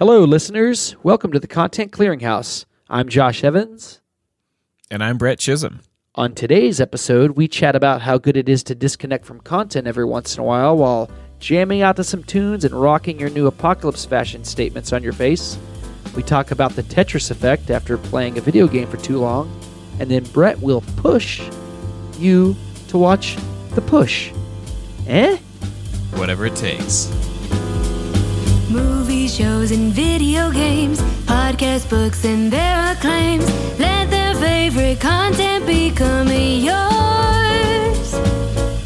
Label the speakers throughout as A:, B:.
A: Hello, listeners. Welcome to the Content Clearinghouse. I'm Josh Evans.
B: And I'm Brett Chisholm.
A: On today's episode, we chat about how good it is to disconnect from content every once in a while while jamming out to some tunes and rocking your new apocalypse fashion statements on your face. We talk about the Tetris effect after playing a video game for too long, and then Brett will push you to watch the push. Eh?
B: Whatever it takes.
C: Movies, shows, and video games, podcast books, and their acclaims. Let their favorite content become yours.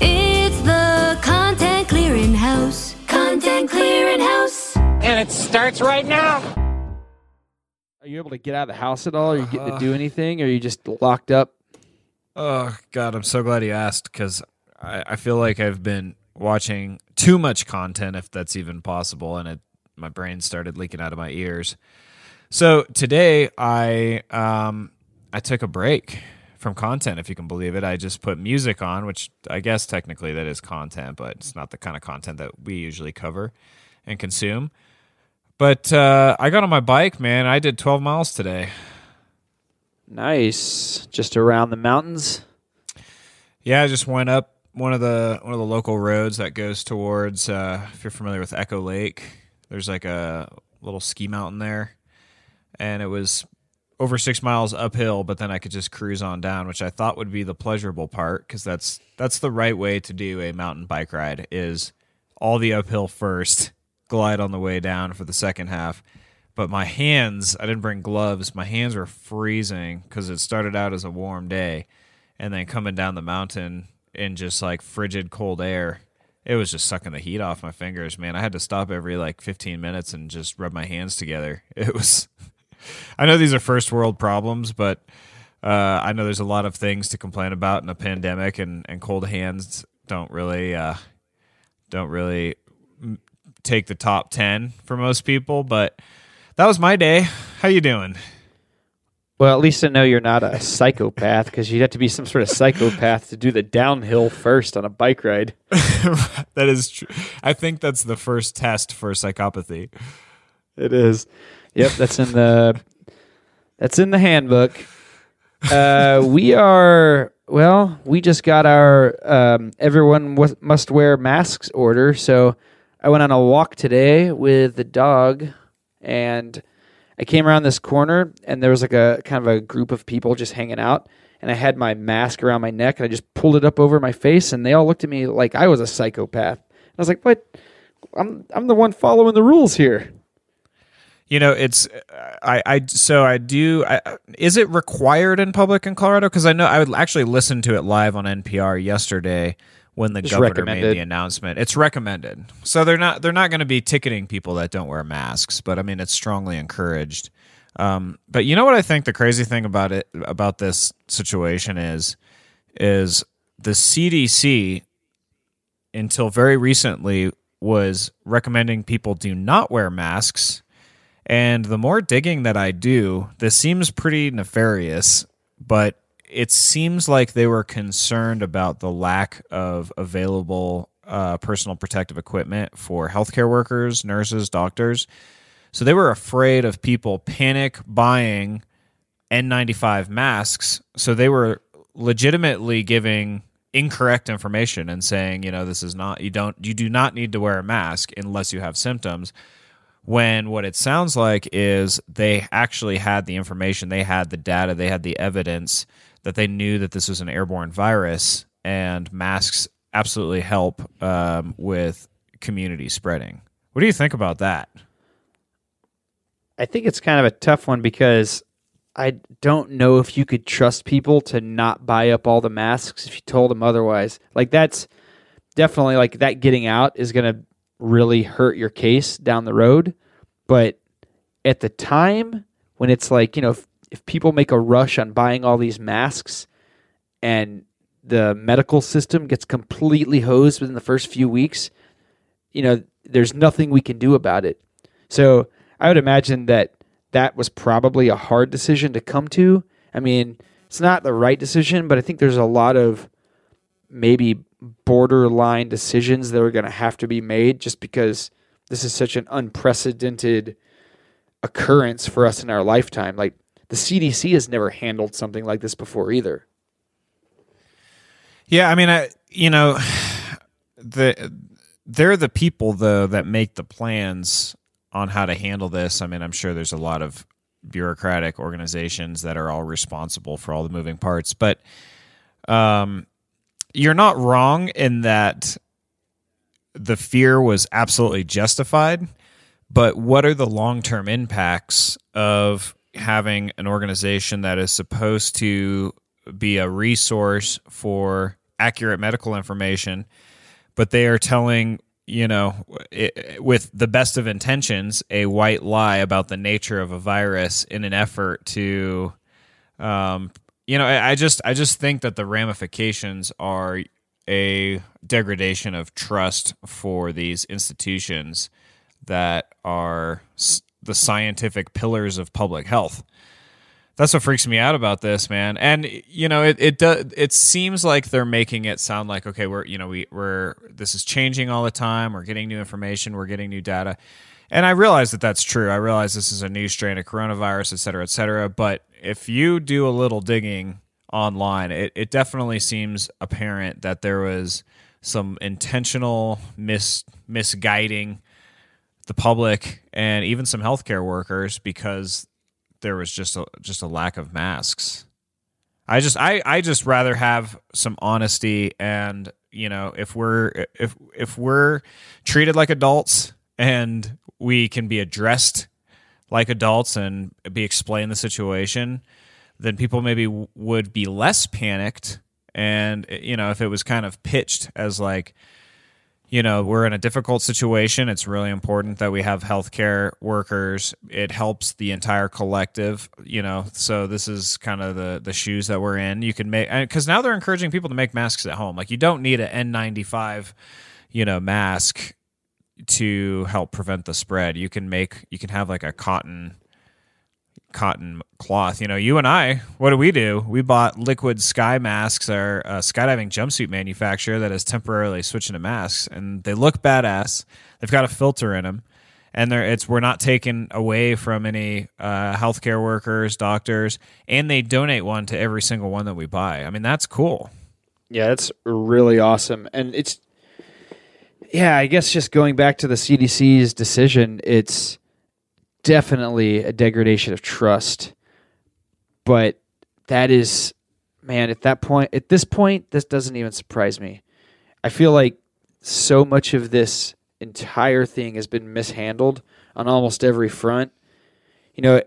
C: It's the Content Clearing House. Content Clearing House.
D: And it starts right now.
A: Are you able to get out of the house at all? Are you getting to uh-huh. do anything? Or are you just locked up?
B: Oh God, I'm so glad you asked because I, I feel like I've been watching too much content, if that's even possible, and it my brain started leaking out of my ears. So today I um I took a break from content, if you can believe it. I just put music on, which I guess technically that is content, but it's not the kind of content that we usually cover and consume. But uh, I got on my bike, man. I did 12 miles today.
A: Nice. Just around the mountains?
B: Yeah, I just went up one of the one of the local roads that goes towards. Uh, if you're familiar with Echo Lake, there's like a little ski mountain there, and it was over six miles uphill. But then I could just cruise on down, which I thought would be the pleasurable part because that's that's the right way to do a mountain bike ride. Is all the uphill first, glide on the way down for the second half. But my hands, I didn't bring gloves. My hands were freezing because it started out as a warm day and then coming down the mountain in just like frigid cold air it was just sucking the heat off my fingers man. I had to stop every like 15 minutes and just rub my hands together. It was i know these are first world problems but uh, i know there's a lot of things to complain about in a pandemic and, and cold hands don't really uh, don't really take the top 10 for most people but that was my day. How you doing
A: well, at least I know you're not a psychopath because you'd have to be some sort of psychopath to do the downhill first on a bike ride.
B: that is true. I think that's the first test for psychopathy.
A: It is. Yep, that's in the that's in the handbook. Uh, we are well. We just got our um, everyone w- must wear masks order. So I went on a walk today with the dog and I came around this corner and there was like a kind of a group of people just hanging out. And I had my mask around my neck and I just pulled it up over my face and they all looked at me like I was a psychopath. I was like, "What? I'm I'm the one following the rules here."
B: You know, it's uh, I I so I do. I, uh, is it required in public in Colorado? Because I know I would actually listen to it live on NPR yesterday when the
A: Just
B: governor made the announcement. It's recommended. So they're not they're not going to be ticketing people that don't wear masks, but I mean it's strongly encouraged. Um, but you know what I think the crazy thing about it about this situation is is the CDC until very recently was recommending people do not wear masks. And the more digging that I do, this seems pretty nefarious, but it seems like they were concerned about the lack of available uh, personal protective equipment for healthcare workers, nurses, doctors. So they were afraid of people panic buying N95 masks. So they were legitimately giving incorrect information and saying, you know, this is not you don't you do not need to wear a mask unless you have symptoms. When what it sounds like is they actually had the information, they had the data, they had the evidence that they knew that this was an airborne virus, and masks absolutely help um, with community spreading. What do you think about that?
A: I think it's kind of a tough one because I don't know if you could trust people to not buy up all the masks if you told them otherwise. Like that's definitely like that getting out is going to really hurt your case down the road, but at the time when it's like, you know, if, people make a rush on buying all these masks and the medical system gets completely hosed within the first few weeks, you know, there's nothing we can do about it. So I would imagine that that was probably a hard decision to come to. I mean, it's not the right decision, but I think there's a lot of maybe borderline decisions that are going to have to be made just because this is such an unprecedented occurrence for us in our lifetime. Like the CDC has never handled something like this before either.
B: Yeah, I mean, I you know, the they're the people though that make the plans on how to handle this. I mean, I'm sure there's a lot of bureaucratic organizations that are all responsible for all the moving parts, but um, you're not wrong in that the fear was absolutely justified. But what are the long term impacts of having an organization that is supposed to be a resource for accurate medical information, but they are telling you know, it, with the best of intentions, a white lie about the nature of a virus in an effort to, um, you know, I, I just I just think that the ramifications are a degradation of trust for these institutions that are the scientific pillars of public health that's what freaks me out about this, man. And you know, it it does. It seems like they're making it sound like okay, we're you know we we're this is changing all the time. We're getting new information. We're getting new data. And I realize that that's true. I realize this is a new strain of coronavirus, et cetera, et cetera. But if you do a little digging online, it, it definitely seems apparent that there was some intentional mis misguiding the public and even some healthcare workers because there was just a just a lack of masks. I just I I just rather have some honesty and you know if we're if if we're treated like adults and we can be addressed like adults and be explained the situation, then people maybe would be less panicked. And you know, if it was kind of pitched as like, you know, we're in a difficult situation. It's really important that we have healthcare workers. It helps the entire collective, you know. So this is kind of the the shoes that we're in. You can make because now they're encouraging people to make masks at home. Like you don't need an N95, you know, mask to help prevent the spread. You can make you can have like a cotton cotton cloth. You know, you and I, what do we do? We bought Liquid Sky masks, our uh, skydiving jumpsuit manufacturer that is temporarily switching to masks, and they look badass. They've got a filter in them, and they're it's we're not taking away from any uh, healthcare workers, doctors, and they donate one to every single one that we buy. I mean, that's cool.
A: Yeah, that's really awesome. And it's yeah, I guess just going back to the CDC's decision, it's definitely a degradation of trust. But that is man, at that point at this point, this doesn't even surprise me. I feel like so much of this entire thing has been mishandled on almost every front. You know,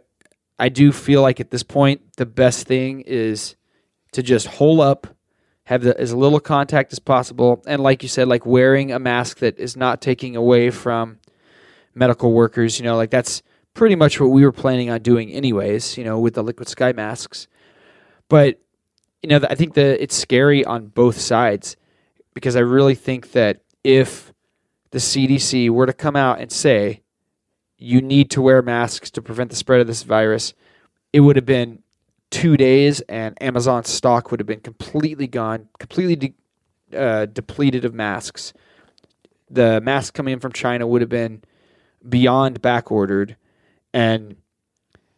A: I do feel like at this point the best thing is to just hole up have the, as little contact as possible, and like you said, like wearing a mask that is not taking away from medical workers. You know, like that's pretty much what we were planning on doing, anyways. You know, with the liquid sky masks, but you know, I think that it's scary on both sides because I really think that if the CDC were to come out and say you need to wear masks to prevent the spread of this virus, it would have been two days, and Amazon's stock would have been completely gone, completely de- uh, depleted of masks. The masks coming in from China would have been beyond back ordered, and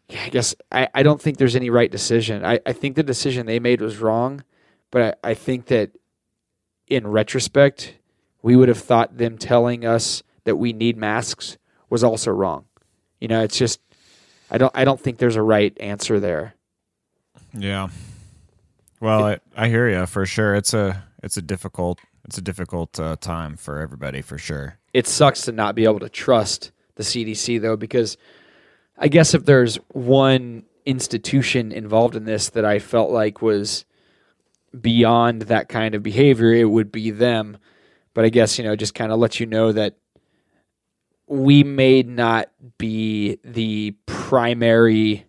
A: yeah, I guess I, I don't think there's any right decision. I, I think the decision they made was wrong, but I, I think that in retrospect, we would have thought them telling us that we need masks was also wrong. You know, it's just I don't I don't think there's a right answer there.
B: Yeah. Well, I, I hear you for sure. It's a it's a difficult it's a difficult uh, time for everybody for sure.
A: It sucks to not be able to trust the CDC though, because I guess if there's one institution involved in this that I felt like was beyond that kind of behavior, it would be them. But I guess you know, just kind of let you know that we may not be the primary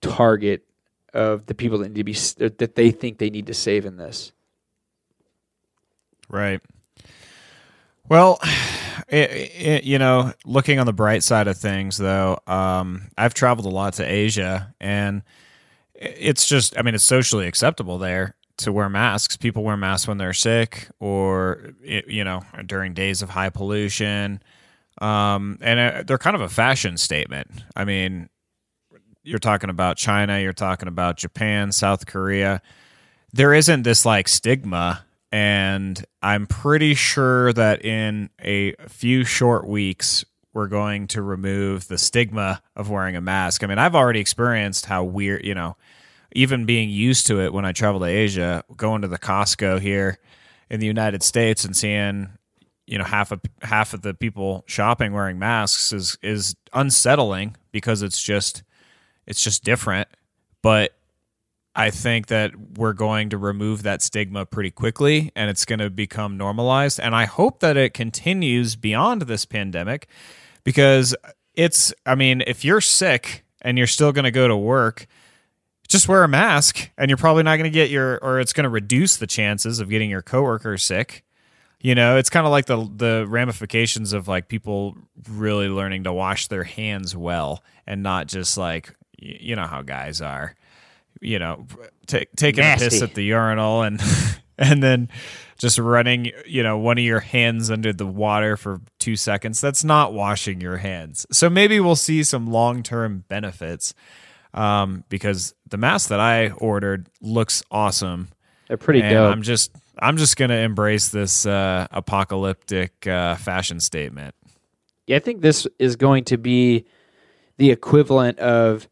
A: target of the people that need to be that they think they need to save in this.
B: Right. Well, it, it, you know, looking on the bright side of things, though, um, I've traveled a lot to Asia, and it's just, I mean, it's socially acceptable there to wear masks. People wear masks when they're sick or, you know, during days of high pollution. um, and uh, they're kind of a fashion statement. I mean, you're talking about China, you're talking about Japan, South Korea. There isn't this like stigma, and I'm pretty sure that in a few short weeks, we're going to remove the stigma of wearing a mask. I mean, I've already experienced how weird, you know, even being used to it when I travel to Asia, going to the Costco here in the United States and seeing you know half of half of the people shopping wearing masks is is unsettling because it's just it's just different but i think that we're going to remove that stigma pretty quickly and it's going to become normalized. And i hope that it continues beyond this pandemic because it's i mean if you're sick and you're still going to go to work just wear a mask and you're probably not going to get your or it's going to reduce the chances of getting your coworker sick. You know it's kind of like the the ramifications of like people really learning to wash their hands well and not just like you know how guys are you know ta- taking a piss at the urinal and and then just running you know one of your hands under the water for 2 seconds that's not washing your hands so maybe we'll see some long-term benefits um, because the mask that I ordered looks awesome.
A: They're pretty
B: and
A: dope.
B: I'm just I'm just gonna embrace this uh, apocalyptic uh, fashion statement.
A: Yeah, I think this is going to be the equivalent of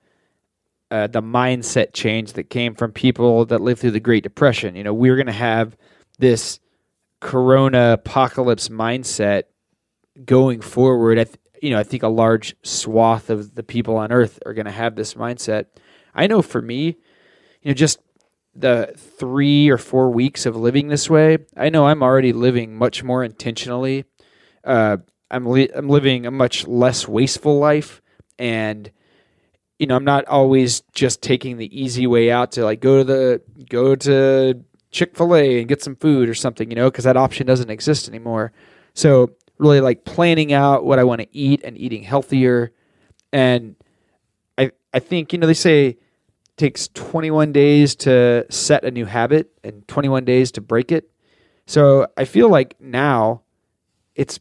A: uh, the mindset change that came from people that lived through the Great Depression. You know, we're going to have this Corona apocalypse mindset going forward. I th- you know, I think a large swath of the people on Earth are going to have this mindset. I know for me, you know, just the three or four weeks of living this way, I know I'm already living much more intentionally. Uh, I'm li- I'm living a much less wasteful life, and you know I'm not always just taking the easy way out to like go to the go to Chick Fil A and get some food or something, you know, because that option doesn't exist anymore. So really like planning out what I want to eat and eating healthier, and I I think you know they say it takes 21 days to set a new habit and 21 days to break it. So I feel like now it's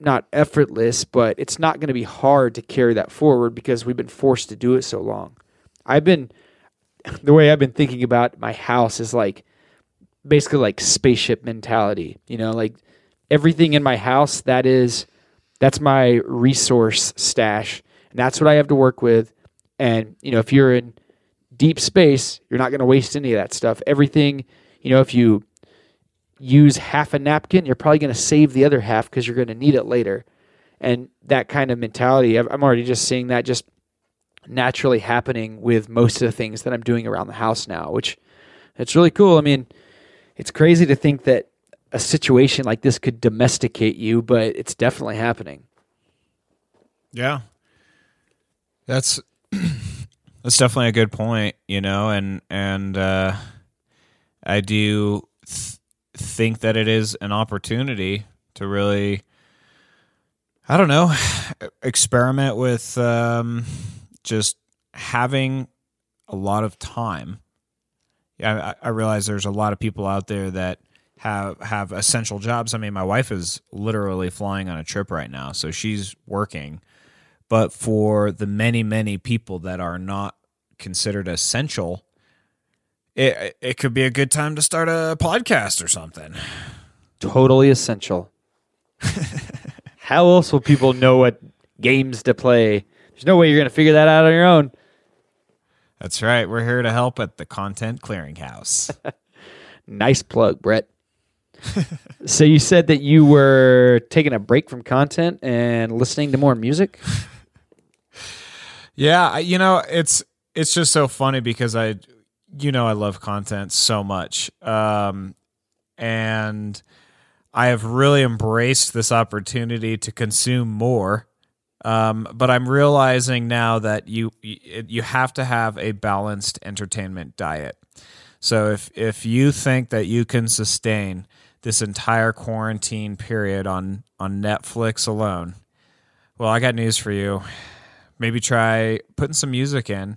A: not effortless, but it's not going to be hard to carry that forward because we've been forced to do it so long. I've been the way I've been thinking about my house is like basically like spaceship mentality, you know, like everything in my house that is that's my resource stash and that's what I have to work with. And you know, if you're in deep space, you're not going to waste any of that stuff. Everything, you know, if you use half a napkin, you're probably going to save the other half because you're going to need it later. And that kind of mentality, I'm already just seeing that just naturally happening with most of the things that I'm doing around the house now, which it's really cool. I mean, it's crazy to think that a situation like this could domesticate you, but it's definitely happening.
B: Yeah, that's that's definitely a good point. You know, and and uh, I do think that it is an opportunity to really, I don't know, experiment with um, just having a lot of time. I, I realize there's a lot of people out there that have have essential jobs. I mean, my wife is literally flying on a trip right now, so she's working. But for the many, many people that are not considered essential, it it could be a good time to start a podcast or something.
A: Totally essential. How else will people know what games to play? There's no way you're going to figure that out on your own.
B: That's right. We're here to help at the Content Clearinghouse.
A: Nice plug, Brett. so you said that you were taking a break from content and listening to more music.
B: Yeah, you know, it's it's just so funny because I you know I love content so much. Um and I have really embraced this opportunity to consume more. Um, but I'm realizing now that you you have to have a balanced entertainment diet. So if if you think that you can sustain this entire quarantine period on on Netflix alone, well, I got news for you maybe try putting some music in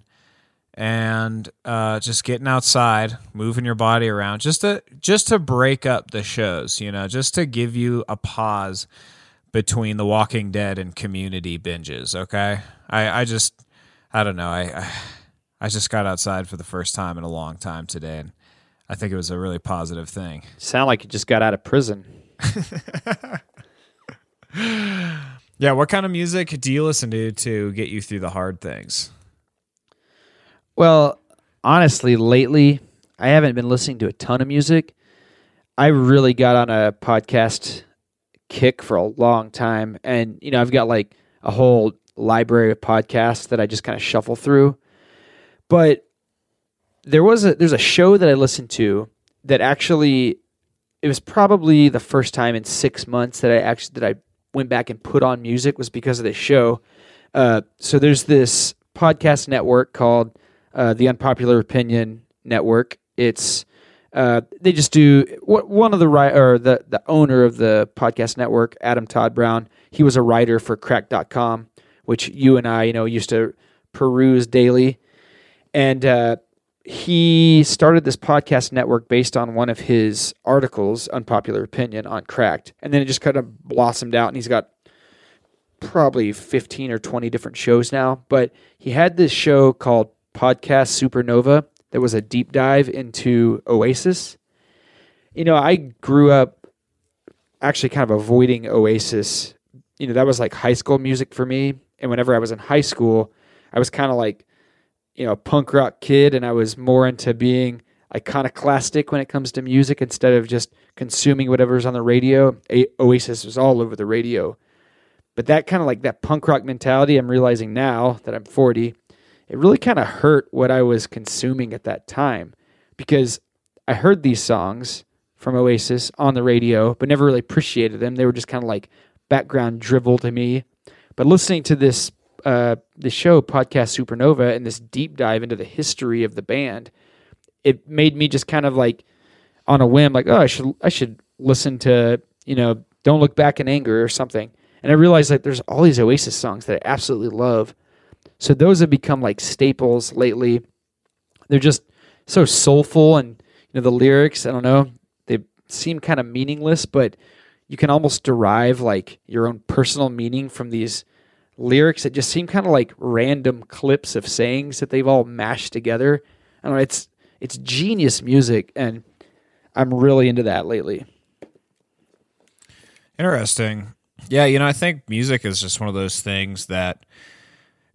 B: and uh, just getting outside, moving your body around, just to just to break up the shows, you know, just to give you a pause. between The Walking Dead and Community binges. Okay, I I just I don't know I. I I just got outside for the first time in a long time today, and I think it was a really positive thing.
A: Sound like you just got out of prison.
B: Yeah, what kind of music do you listen to to get you through the hard things?
A: Well, honestly, lately I haven't been listening to a ton of music. I really got on a podcast kick for a long time, and you know I've got like a whole library of podcasts that I just kind of shuffle through. But there was a there's a show that I listened to that actually it was probably the first time in six months that I actually that I went back and put on music was because of this show. Uh, so there's this podcast network called uh, the Unpopular Opinion Network. It's uh, they just do one of the or the the owner of the podcast network, Adam Todd Brown. He was a writer for Cracked.com, which you and I, you know, used to peruse daily, and uh, he started this podcast network based on one of his articles, Unpopular Opinion, on Cracked. And then it just kind of blossomed out, and he's got probably 15 or 20 different shows now. But he had this show called Podcast Supernova that was a deep dive into Oasis. You know, I grew up actually kind of avoiding Oasis. You know, that was like high school music for me. And whenever I was in high school, I was kind of like, you know, a punk rock kid, and I was more into being iconoclastic when it comes to music instead of just consuming whatever's on the radio. A- Oasis was all over the radio. But that kind of like that punk rock mentality, I'm realizing now that I'm 40, it really kind of hurt what I was consuming at that time because I heard these songs from Oasis on the radio, but never really appreciated them. They were just kind of like background drivel to me. But listening to this uh, show podcast Supernova and this deep dive into the history of the band, it made me just kind of like on a whim, like, oh, I should I should listen to you know Don't Look Back in Anger or something. And I realized like there's all these Oasis songs that I absolutely love. So those have become like staples lately. They're just so soulful and you know the lyrics, I don't know, they seem kind of meaningless, but you can almost derive like your own personal meaning from these lyrics that just seem kind of like random clips of sayings that they've all mashed together. I don't know, it's it's genius music and I'm really into that lately.
B: Interesting. Yeah, you know, I think music is just one of those things that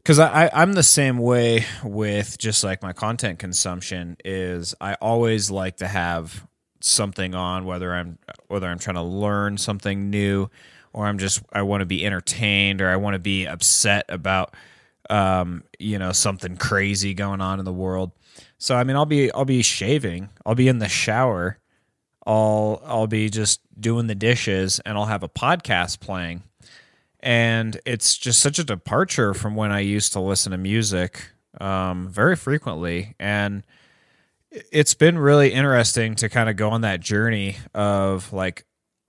B: because I, I, am the same way with just like my content consumption is I always like to have something on whether I'm whether I'm trying to learn something new or I'm just I want to be entertained or I want to be upset about um, you know something crazy going on in the world. So I mean I'll be I'll be shaving, I'll be in the shower, I'll I'll be just doing the dishes and I'll have a podcast playing. And it's just such a departure from when I used to listen to music um, very frequently. And it's been really interesting to kind of go on that journey of like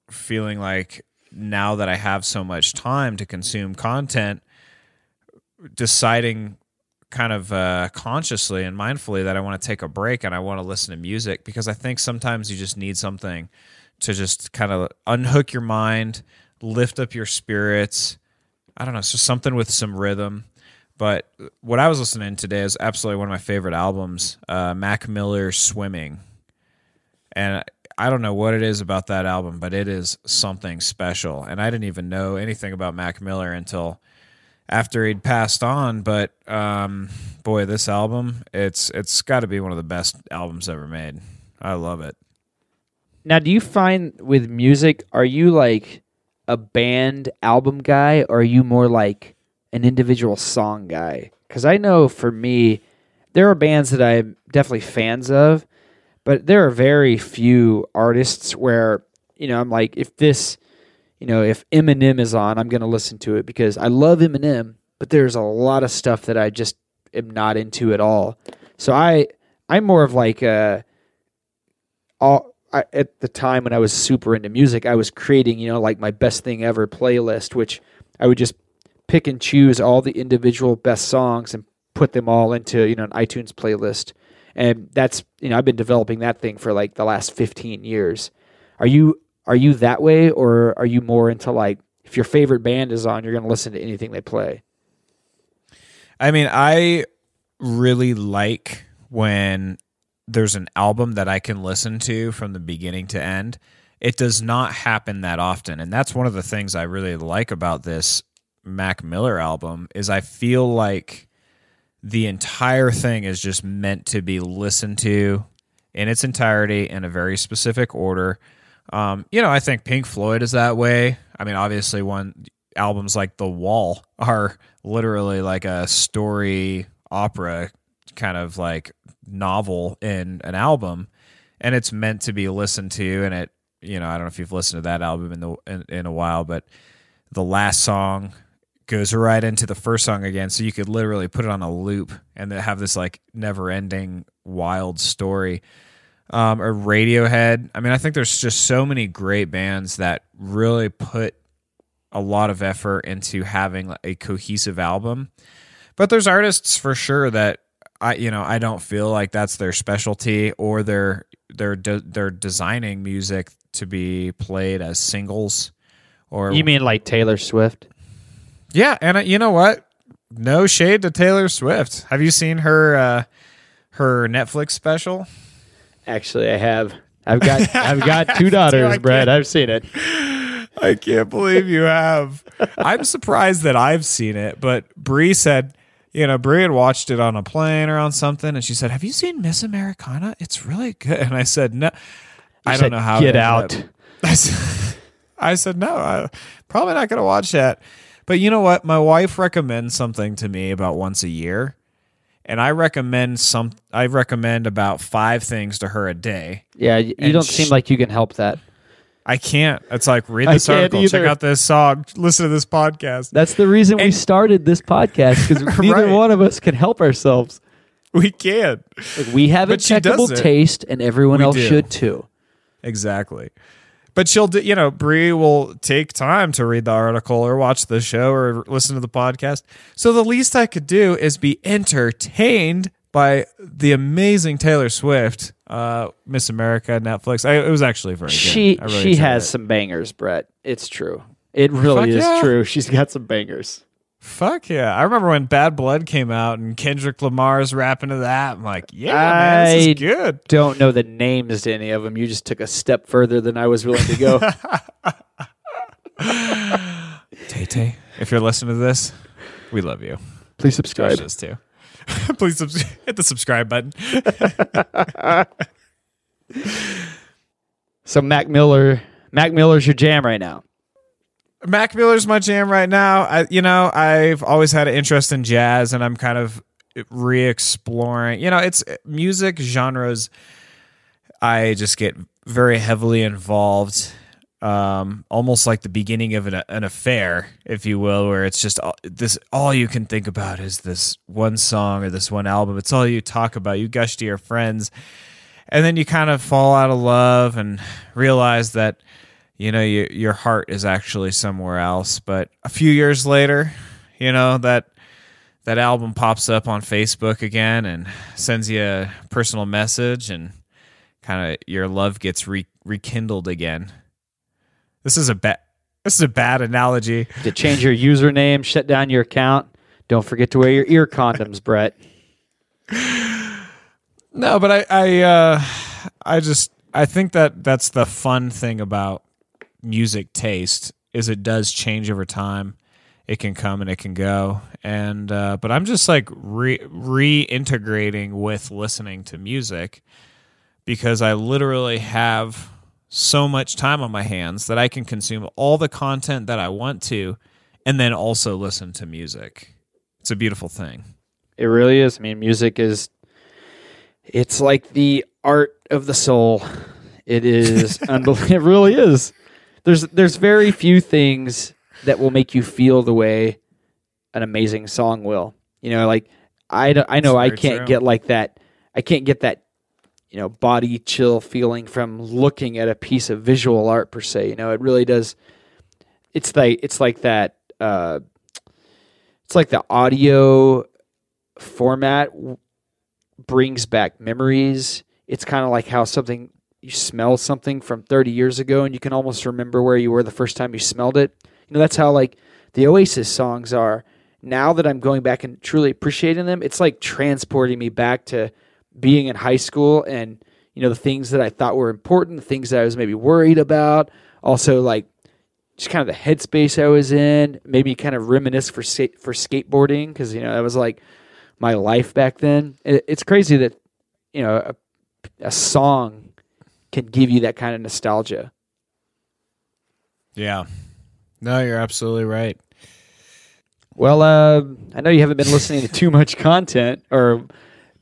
B: feeling like now that I have so much time to consume content, deciding kind of uh, consciously and mindfully that I want to take a break and I want to listen to music because I think sometimes you just need something to just kind of unhook your mind, lift up your spirits. I don't know, just something with some rhythm. But what I was listening today is absolutely one of my favorite albums, uh, Mac Miller Swimming. And I don't know what it is about that album, but it is something special. And I didn't even know anything about Mac Miller until after he'd passed on. But um, boy, this album, it's it's got to be one of the best albums ever made. I love it.
A: Now, do you find with music, are you like a band album guy or are you more like an individual song guy? Because I know for me, there are bands that I'm definitely fans of, but there are very few artists where, you know, I'm like, if this, you know, if Eminem is on, I'm going to listen to it because I love Eminem, but there's a lot of stuff that I just am not into at all. So I, I'm more of like a, all, I, at the time when I was super into music, I was creating, you know, like my best thing ever playlist, which I would just pick and choose all the individual best songs and put them all into, you know, an iTunes playlist. And that's, you know, I've been developing that thing for like the last 15 years. Are you are you that way or are you more into like if your favorite band is on, you're going to listen to anything they play.
B: I mean, I really like when there's an album that I can listen to from the beginning to end. It does not happen that often, and that's one of the things I really like about this Mac Miller album is I feel like the entire thing is just meant to be listened to in its entirety in a very specific order. Um, you know, I think Pink Floyd is that way. I mean, obviously, one albums like The Wall are literally like a story opera kind of like novel in an album, and it's meant to be listened to. And it, you know, I don't know if you've listened to that album in the in, in a while, but the last song goes right into the first song again, so you could literally put it on a loop and have this like never ending wild story um, or Radiohead. I mean, I think there's just so many great bands that really put a lot of effort into having a cohesive album. But there's artists for sure that I, you know, I don't feel like that's their specialty, or they're they're de- they're designing music to be played as singles. Or
A: You mean like Taylor Swift?
B: yeah, and uh, you know what? No shade to Taylor Swift. Have you seen her uh, her Netflix special?
A: Actually, I have. I've got I've got two daughters, Brett. I've seen it.
B: I can't believe you have. I'm surprised that I've seen it, but Bree said, you know, Bree had watched it on a plane or on something, and she said, "Have you seen Miss Americana? It's really good." And I said, "No, I don't know how." To "get
A: out."
B: I said, I said, "No, I, probably not going to watch that." But you know what? My wife recommends something to me about once a year, and I recommend some. I recommend about five things to her a day.
A: Yeah, you, you don't
B: sh-
A: seem like you can help that.
B: I can't. It's like read this article, check out this song, listen to this podcast.
A: That's the reason we started this podcast because neither one of us can help ourselves.
B: We can.
A: Like, we have
B: But
A: impeccable taste, and everyone
B: We
A: else
B: do.
A: should too.
B: Exactly. But she'll do, you know, Bree will take time to read the article or watch the show or listen to the podcast. So the least I could do is be entertained by the amazing Taylor Swift, uh, Miss America, Netflix. I, it was actually very good.
A: She
B: I really
A: she has
B: it.
A: some bangers, Brett. It's true. It really
B: Fuck
A: is
B: yeah.
A: true. She's got some bangers.
B: Fuck yeah. I remember when Bad Blood came out and Kendrick Lamar's rapping to that. I'm like, yeah, man, this is good.
A: Don't know the names to any of them. You just took a step further than I was willing to go.
B: Tay Tay, if you're listening to this, we love you.
A: Please subscribe.
B: does too. Please subs- hit the subscribe button.
A: So Mac Miller, Mac Miller's your jam right now.
B: Mac Miller's my jam right now. I, you know, I've always had an interest in jazz, and I'm kind of re-exploring. You know, it's music genres. I just get very heavily involved, um, almost like the beginning of an, an affair, if you will, where it's just all, this. All you can think about is this one song or this one album. It's all you talk about. You gush to your friends, and then you kind of fall out of love and realize that you know you, your heart is actually somewhere else but a few years later you know that that album pops up on facebook again and sends you a personal message and kind of your love gets re- rekindled again this is a bad this is a bad analogy
A: To change your username, shut down your account. Don't forget to wear your ear condoms, Brett.
B: No, but I I uh I just I think that that's the fun thing about music taste is it does change over time. It can come and it can go. And uh but I'm just like re- reintegrating with listening to music because I literally have so much time on my hands that I can consume all the content that I want to and then also listen to music. It's a beautiful thing.
A: It really is. I mean, music is it's like the art of the soul. It is unbelievable. It really is. There's there's very few things that will make you feel the way an amazing song will. You know, like I I know I can't
B: true.
A: get like that. I can't get that you know body chill feeling from looking at a piece of visual art per se. You know, it really does. It's like it's like that. Uh, it's like the audio format w- brings back memories. It's kind of like how something you smell something from 30 years ago and you can almost remember where you were the first time you smelled it. You know, that's how like the Oasis songs are. Now that I'm going back and truly appreciating them, it's like transporting me back to being in high school and you know the things that I thought were important, the things that I was maybe worried about. Also, like just kind of the headspace I was in. Maybe kind of reminisce for for skateboarding because you know that was like my life back then. It, it's crazy that you know a, a song can give you that kind of nostalgia.
B: Yeah. No, you're absolutely right.
A: Well, uh, I know you haven't been listening to too much content or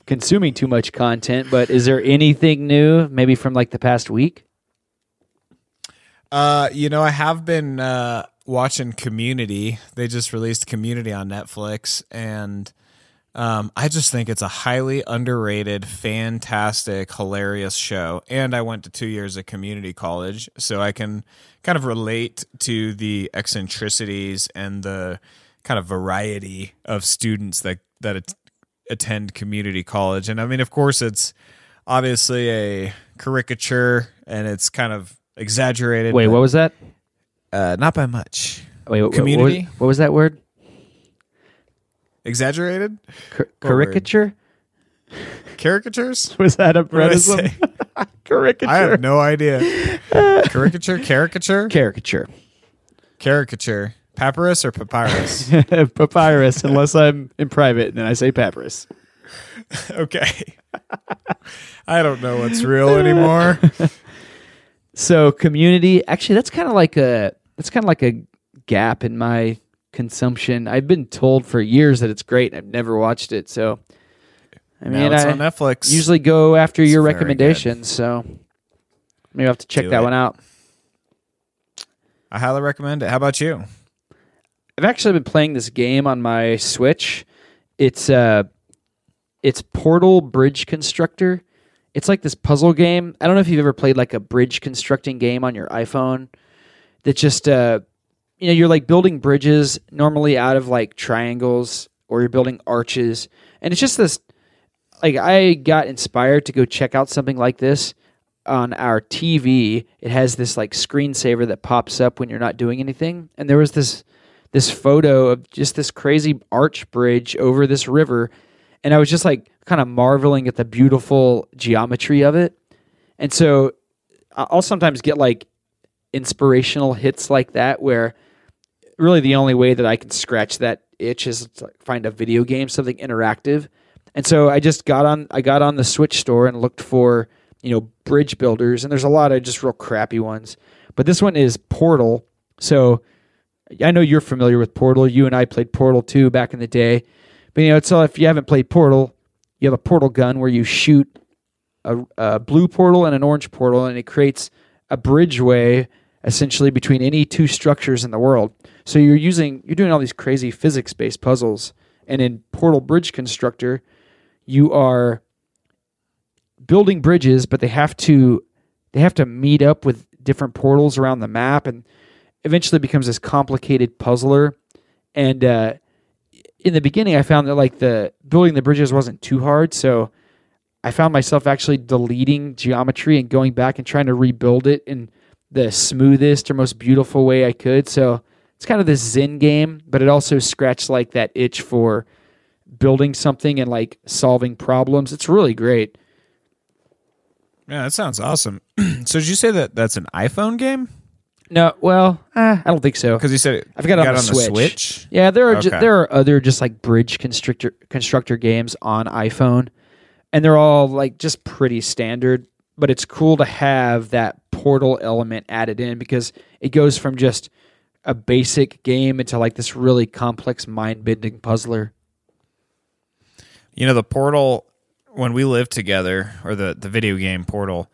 A: consuming too much content, but is there anything new, maybe from like the past week?
B: Uh, you know, I have been uh, watching Community. They just released Community on Netflix, and um, I just think it's a highly underrated, fantastic, hilarious show. And I went to two years of community college, so I can kind of relate to the eccentricities and the kind of variety of students that that at- attend community college. And I mean, of course, it's obviously a caricature, and it's kind of exaggerated.
A: Wait, what was that?
B: Uh, not by much.
A: Wait, what-
B: Community?
A: What was, what was that word?
B: Exaggerated
A: Car- caricature?
B: caricatures.
A: Was that a
B: What did I
A: Bredism?
B: say?
A: caricature.
B: I have no idea. Caricature, caricature,
A: caricature.
B: caricature. Papyrus or papyrus?
A: papyrus, unless I'm in private, and then I say papyrus.
B: okay. I don't know what's real anymore.
A: So community, actually, that's kind of like a that's kind of like a gap in my consumption. I've been told for years that it's great. and I've never watched it, so I mean,
B: it's
A: I
B: on Netflix.
A: usually go after your
B: very good.
A: recommendations. So maybe I have to check
B: Do
A: that
B: it.
A: one out.
B: I highly recommend it. How about you?
A: I've actually been playing this game on my Switch. It's uh it's Portal Bridge Constructor. It's like this puzzle game. I don't know if you've ever played like a bridge constructing game on your iPhone that just uh you know, you're like building bridges normally out of like triangles or you're building arches. And it's just this like I got inspired to go check out something like this on our TV. It has this like screensaver that pops up when you're not doing anything. And there was this this photo of just this crazy arch bridge over this river and I was just like kind of marveling at the beautiful geometry of it. And so I'll sometimes get like inspirational hits like that where really the only way that I can scratch that itch is to find a video game, something interactive. And so I just got on I got on the Switch store and looked for, you know, bridge builders and there's a lot of just real crappy ones. But this one is Portal. So I know you're familiar with Portal. You and I played Portal 2 back in the day. But you know, so if you haven't played Portal, you have a portal gun where you shoot a, a blue portal and an orange portal, and it creates a bridgeway essentially between any two structures in the world. So you're using you're doing all these crazy physics based puzzles, and in Portal Bridge Constructor, you are building bridges, but they have to they have to meet up with different portals around the map, and eventually becomes this complicated puzzler. And uh, in the beginning, I found that like the building the bridges wasn't too hard, so I found myself actually deleting geometry and going back and trying to rebuild it in the smoothest or most beautiful way I could. So it's kind of this Zen game, but it also scratched like that itch for building something and like solving problems. It's really great.
B: Yeah, that sounds awesome. so did you say that that's an iPhone game?
A: No, well, eh, I don't think so.
B: Because you said it
A: I've got it
B: got
A: on, the, Switch.
B: Switch.
A: Yeah, there are ju-
B: Okay.
A: there are other just like bridge constructor constructor games on iPhone, and they're all like just pretty standard. But it's cool to have that portal element added in because it goes from just a basic game into like this really complex mind bending puzzler.
B: You know, the Portal when we lived together, or the the video game Portal,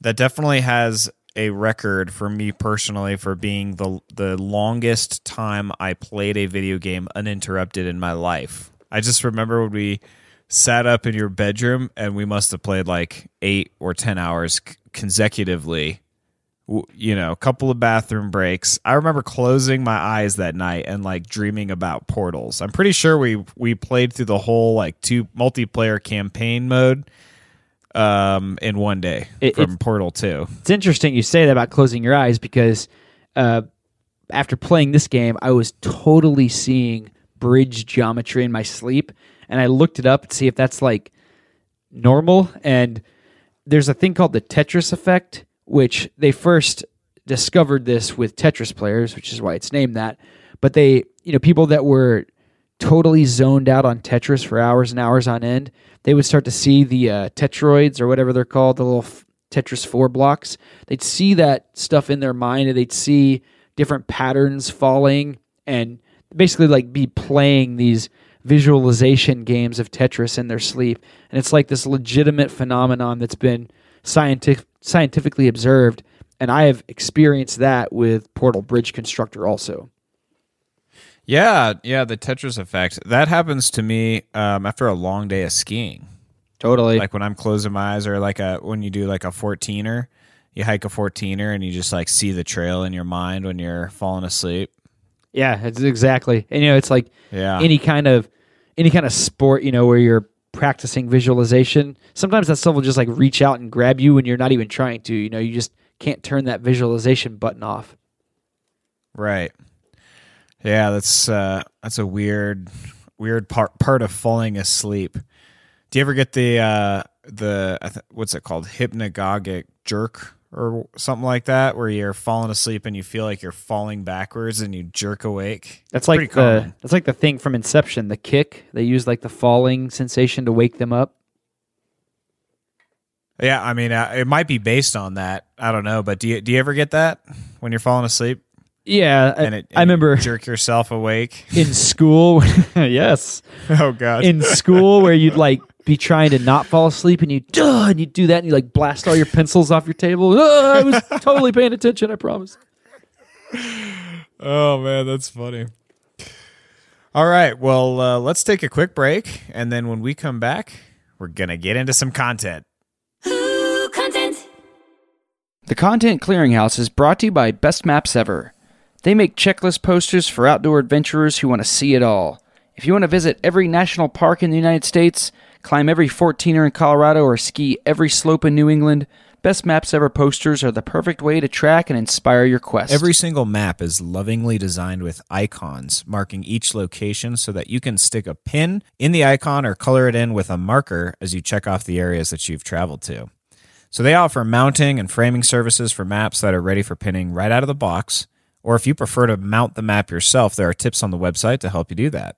B: that definitely has a record for me personally for being the the longest time I played a video game uninterrupted in my life. I just remember when we sat up in your bedroom and we must have played like eight or ten hours c- consecutively. You know, a couple of bathroom breaks. I remember closing my eyes that night and like dreaming about portals. I'm pretty sure we we played through the whole like two multiplayer campaign mode um in one day
A: It-
B: from Portal 2.
A: It's interesting you say that about closing your eyes because uh, after playing this game, I was totally seeing bridge geometry in my sleep, and I looked it up to see if that's like normal. And there's a thing called the Tetris effect, which they first discovered this with Tetris players, which is why it's named that. But they, you know, people that were totally zoned out on Tetris for hours and hours on end, they would start to see the uh, Tetroids or whatever they're called, the little f- Tetris 4 blocks. They'd see that stuff in their mind and they'd see different patterns falling and basically like be playing these visualization games of Tetris in their sleep. And it's like this legitimate phenomenon that's been scientific, scientifically observed. And I have experienced that with Portal Bridge Constructor also.
B: Yeah, yeah, the Tetris effect. That happens to me um, after a long day of skiing.
A: Totally.
B: Like when I'm closing my eyes, or like a when you do like a 14er, you hike a 14er and you just like see the trail in your mind when you're falling asleep.
A: Yeah, it's exactly. And you know, it's like
B: Yeah.
A: any kind of any kind of sport, you know, where you're practicing visualization. Sometimes that stuff will just like reach out and grab you when you're not even trying to. You know, you just can't turn that visualization button off.
B: Right. Yeah, that's uh that's a weird weird part part of falling asleep. Do you ever get the uh the what's it called hypnagogic jerk or something like that where you're falling asleep and you feel like you're falling backwards and you jerk awake?
A: That's like the
B: common.
A: that's like the thing from Inception, the kick. They use like the falling sensation to wake them up.
B: Yeah, I mean uh, it might be based on that. I don't know, but do you do you ever get that when you're falling asleep
A: Yeah, I,
B: and it
A: I
B: and you
A: remember
B: jerk yourself awake?
A: in school. yes,
B: oh god.
A: in school where you'd like be trying to not fall asleep and you duh, and you do that and you like blast all your pencils off your table. "Ah, I was totally paying attention. I promise.
B: Oh man, that's funny. All right, well, uh, let's take a quick break, and then when we come back, we're gonna get into some content.
C: Ooh, content.
E: The Content Clearinghouse is brought to you by Best Maps Ever. They make checklist posters for outdoor adventurers who want to see it all. If you want to visit every national park in the United States, climb every 14er in Colorado, or ski every slope in New England, Best Maps Ever posters are the perfect way to track and inspire your quest.
B: Every single map is lovingly designed with icons marking each location so that you can stick a pin in the icon or color it in with a marker as you check off the areas that you've traveled to. So they offer mounting and framing services for maps that are ready for pinning right out of the box. Or if you prefer to mount the map yourself, there are tips on the website to help you do that.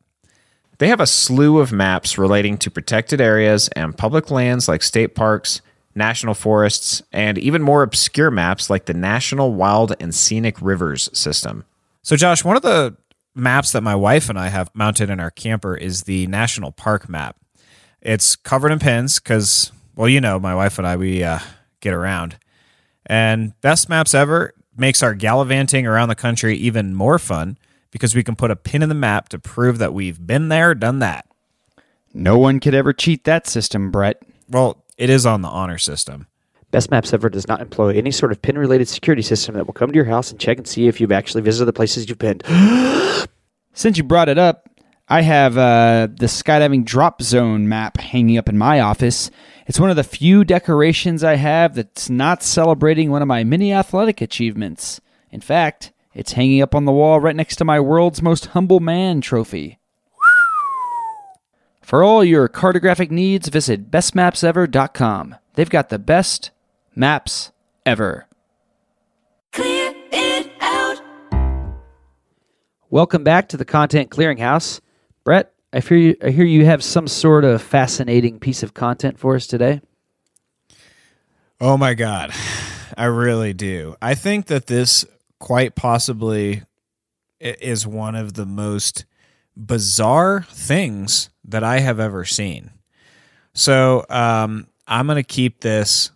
B: They have a slew of maps relating to protected areas and public lands like state parks, national forests, and even more obscure maps like the National Wild and Scenic Rivers system. So, Josh, one of the maps that my wife and I have mounted in our camper is the National Park map. It's covered in pins because, well, you know, my wife and I, we uh, get around. And Best Maps Ever makes our gallivanting around the country even more fun because we can put a pin in the map to prove that we've been there, done that.
E: no one could ever cheat that system, Brett.
B: Well, it is on the honor system.
A: Best Maps Ever does not employ any sort of pin related security system that will come to your house and check and see if you've actually visited the places you've pinned.
E: Since you brought it up, I have uh, the skydiving drop zone map hanging up in my office. It's one of the few decorations I have that's not celebrating one of my many athletic achievements. In fact, it's hanging up on the wall right next to my world's most humble man trophy. For all your cartographic needs, visit bestmapsever.com. They've got the best maps ever.
C: Clear it out.
A: Welcome back to the Content Clearinghouse. Brett, I hear you I hear you have some sort of fascinating piece of content for us today.
B: Oh my God. I really do. I think that this quite possibly is one of the most bizarre things that I have ever seen. So um, I'm going to keep this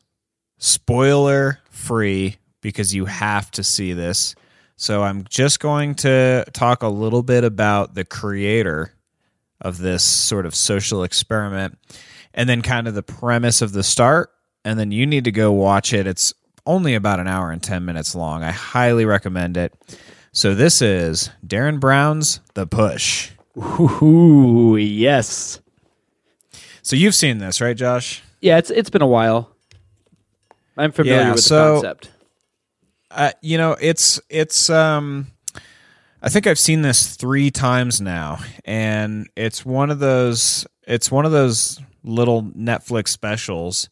B: spoiler free because you have to see this. So I'm just going to talk a little bit about the creator of this sort of social experiment and then kind of the premise of the start. And then you need to go watch it. It's only about an hour and 10 minutes long. I highly recommend it. So this is Derren Brown's The Push.
A: Ooh, yes.
B: So you've seen this, right, Josh?
A: Yeah, it's it's been a while. I'm familiar
B: Yeah,
A: with
B: so-
A: the concept.
B: Uh, you know, it's it's um I think I've seen this three times now, and it's one of those. It's one of those little Netflix specials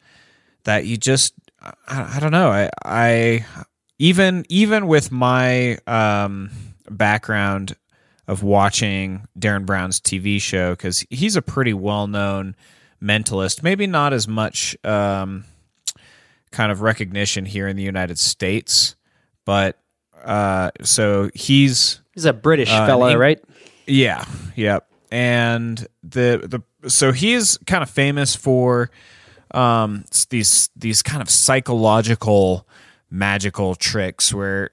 B: that you just. I, I don't know. I, I even even with my um, background of watching Derren Brown's TV show because he's a pretty well known mentalist. Maybe not as much um, kind of recognition here in the United States, but uh, so he's
A: He's a British
B: Uh,
A: fella,
B: Eng-
A: right?
B: yeah, yep. And the the so he's kind of famous for um these these kind of psychological magical tricks where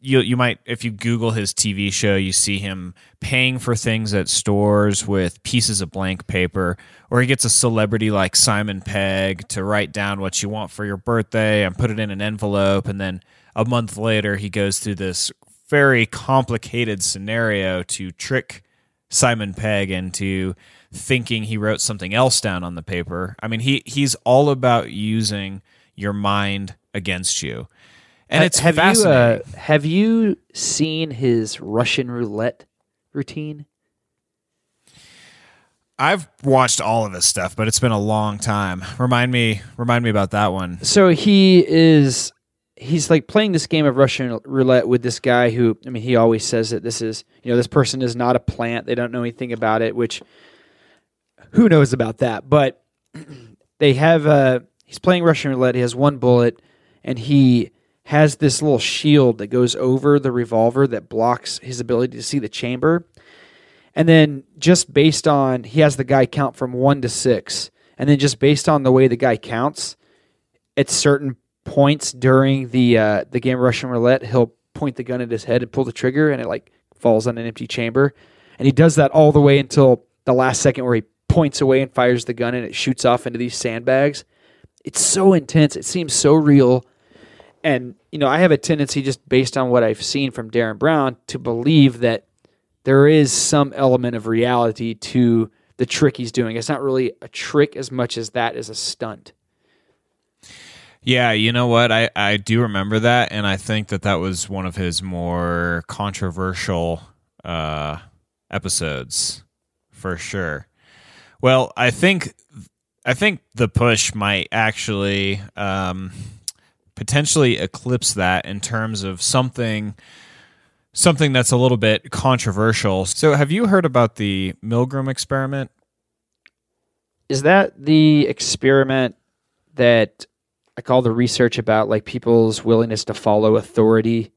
B: you you might if you google his TV show you see him paying for things at stores with pieces of blank paper or he gets a celebrity like Simon Pegg to write down what you want for your birthday and put it in an envelope and then a month later he goes through this very complicated scenario to trick Simon Pegg into thinking he wrote something else down on the paper. I mean, he he's all about using your mind against you, and it's
A: have you
B: fascinating.
A: uh, have you seen his Russian roulette routine?
B: I've watched all of his stuff, but it's been a long time. Remind me, remind me about that one.
A: So he is he's like playing this game of Russian roulette with this guy who I mean he always says that this is you know this person is not a plant. They don't know anything about it which who knows about that? But they have uh he's playing Russian roulette. He has one bullet and he has this little shield that goes over the revolver that blocks his ability to see the chamber. And then just based on he has the guy count from 1 to 6 and then just based on the way the guy counts at certain points during the uh, the game Russian roulette, he'll point the gun at his head and pull the trigger, and it like falls on an empty chamber. And he does that all the way until the last second, where he points away and fires the gun, and it shoots off into these sandbags. It's so intense. It seems so real. And you know, I have a tendency, just based on what I've seen from Derren Brown, to believe that there is some element of reality to the trick he's doing. It's not really a trick as much as that is a stunt.
B: Yeah, you know what? I, I do remember that, and I think that that was one of his more controversial uh, episodes, for sure. Well, I think I think the push might actually um, potentially eclipse that in terms of something something that's a little bit controversial. So, have you heard about the Milgram experiment?
A: is that the experiment that like all the research about like people's willingness to follow authority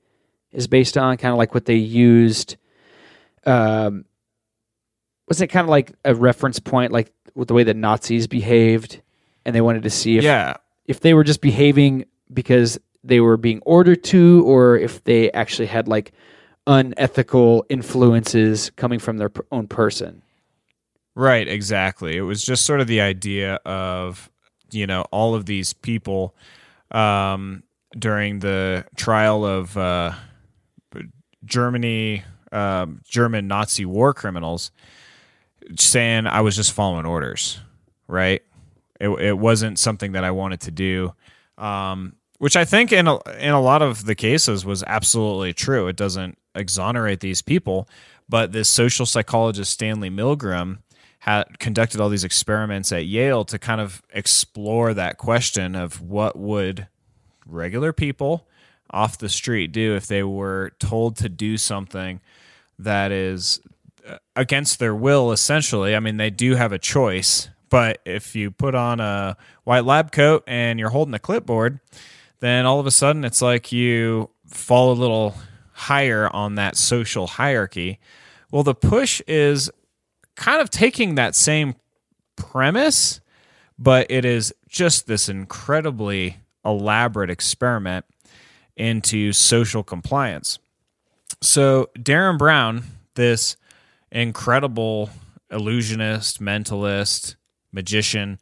A: is based on kind of like what they used um wasn't it kind of like a reference point like with the way the nazis behaved and they wanted to see if
B: yeah,
A: if they were just behaving because they were being ordered to or if they actually had like unethical influences coming from their own person
B: Right, exactly. It was just sort of the idea of, you know, all of these people um, during the trial of uh, Germany, um, German Nazi war criminals, saying I was just following orders, right? It, it wasn't something that I wanted to do, um, which I think in a, in a lot of the cases was absolutely true. It doesn't exonerate these people, but this social psychologist Stanley Milgram had conducted all these experiments at Yale to kind of explore that question of what would regular people off the street do if they were told to do something that is uh, against their will essentially. I mean they do have a choice but if you put on a white lab coat and you're holding a clipboard then all of a sudden it's like you fall a little higher on that social hierarchy. Well the push is kind of taking that same premise but it is just this incredibly elaborate experiment into social compliance. So, Derren Brown, this incredible illusionist, mentalist, magician,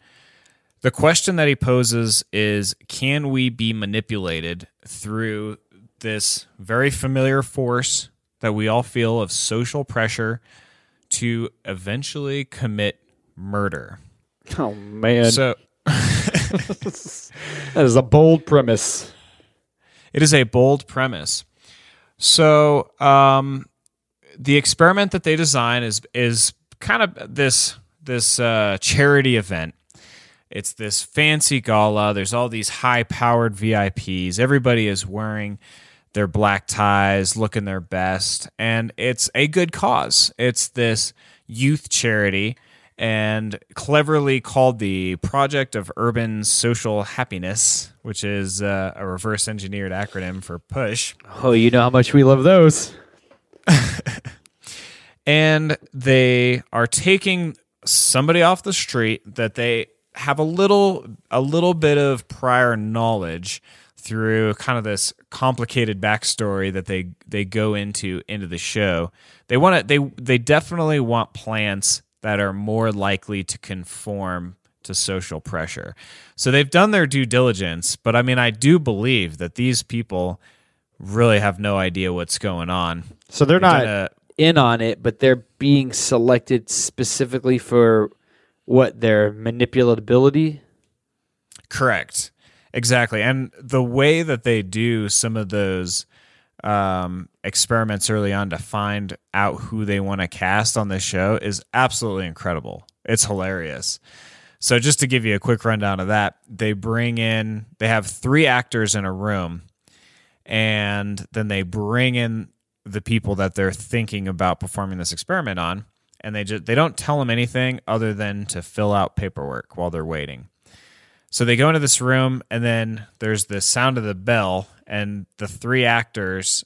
B: the question that he poses is can we be manipulated through this very familiar force that we all feel of social pressure to eventually commit murder?
A: oh man
B: So,
A: that is a bold premise
B: It is a bold premise. So, um, the experiment that they design is is kind of this this uh, charity event. It's this fancy gala. There's all these high powered VIPs. Everybody is wearing their black ties, looking their best, and it's a good cause. It's this youth charity and cleverly called the Project of Urban Social Happiness, which is uh, a reverse engineered acronym for PUSH.
A: Oh, you know how much we love those.
B: and they are taking somebody off the street that they have a little a little bit of prior knowledge through kind of this complicated backstory that they they go into into the show. They want to they they definitely want plants that are more likely to conform to social pressure. So they've done their due diligence, but I mean I do believe that these people really have no idea what's going on.
A: So they're
B: They've
A: not in on it, but they're being selected specifically for what their manipulability.
B: Correct. Exactly. And the way that they do some of those um, experiments early on to find out who they want to cast on this show is absolutely incredible. It's hilarious. So, just to give you a quick rundown of that, they bring in, they have three actors in a room, and then they bring in the people that they're thinking about performing this experiment on, and they just they don't tell them anything other than to fill out paperwork while they're waiting. So they go into this room, and then there's the sound of the bell, and the three actors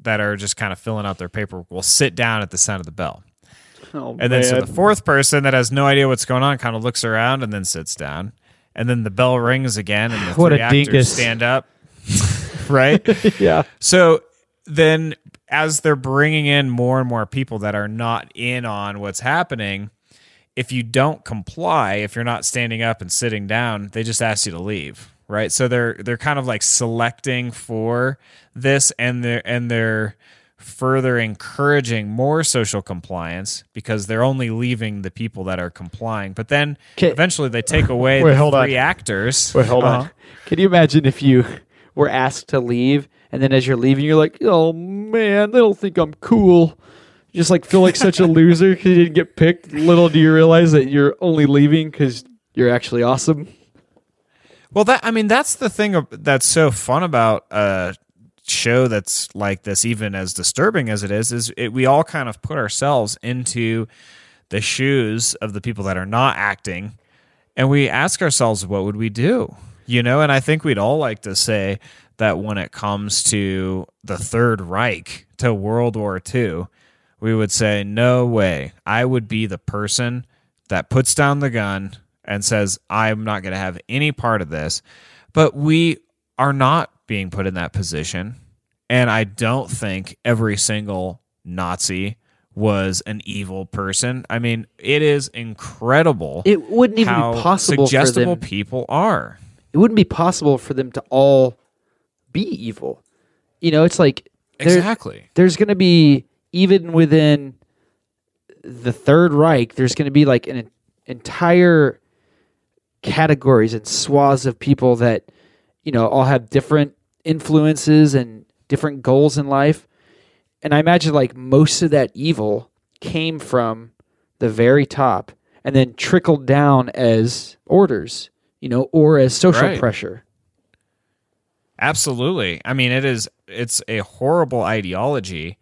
B: that are just kind of filling out their paperwork will sit down at the sound of the bell.
A: Oh,
B: And then so the fourth person that has no idea what's going on kind of looks around and then sits down. And then the bell rings again, and the
A: What
B: three
A: a
B: actors
A: dingus.
B: stand up. right?
A: yeah.
B: So then, as they're bringing in more and more people that are not in on what's happening, if you don't comply, if you're not standing up and sitting down, they just ask you to leave, right? So they're they're kind of like selecting for this, and they're and they're further encouraging more social compliance because they're only leaving the people that are complying. But then
A: Okay.
B: eventually they take away
A: Wait,
B: the
A: hold on.
B: three actors.
A: Wait, hold
B: Uh-huh.
A: on. Can you imagine if you were asked to leave, and then as you're leaving, you're like, "Oh man, they don't think I'm cool." Just like feel like such a loser because you didn't get picked. Little do you realize that you're only leaving because you're actually awesome.
B: Well, that I mean, that's the thing that's so fun about a show that's like this, even as disturbing as it is. Is it, we all kind of put ourselves into the shoes of the people that are not acting, and we ask ourselves, what would we do? You know, and I think we'd all like to say that when it comes to the Third Reich, to World War II, we would say, no way. I would be the person that puts down the gun and says, I'm not going to have any part of this. But we are not being put in that position. And I don't think every single Nazi was an evil person. I mean, it is incredible
A: It wouldn't even
B: how
A: be possible for
B: suggestible
A: them.
B: people are.
A: It wouldn't be possible for them to all be evil. You know, it's like there-
B: Exactly.
A: there's going to be even within the Third Reich, there's going to be like an entire categories and swaths of people that you know all have different influences and different goals in life. And I imagine like most of that evil came from the very top and then trickled down as orders, you know, or as social
B: Right.
A: pressure.
B: Absolutely. I mean, it is it's a horrible ideology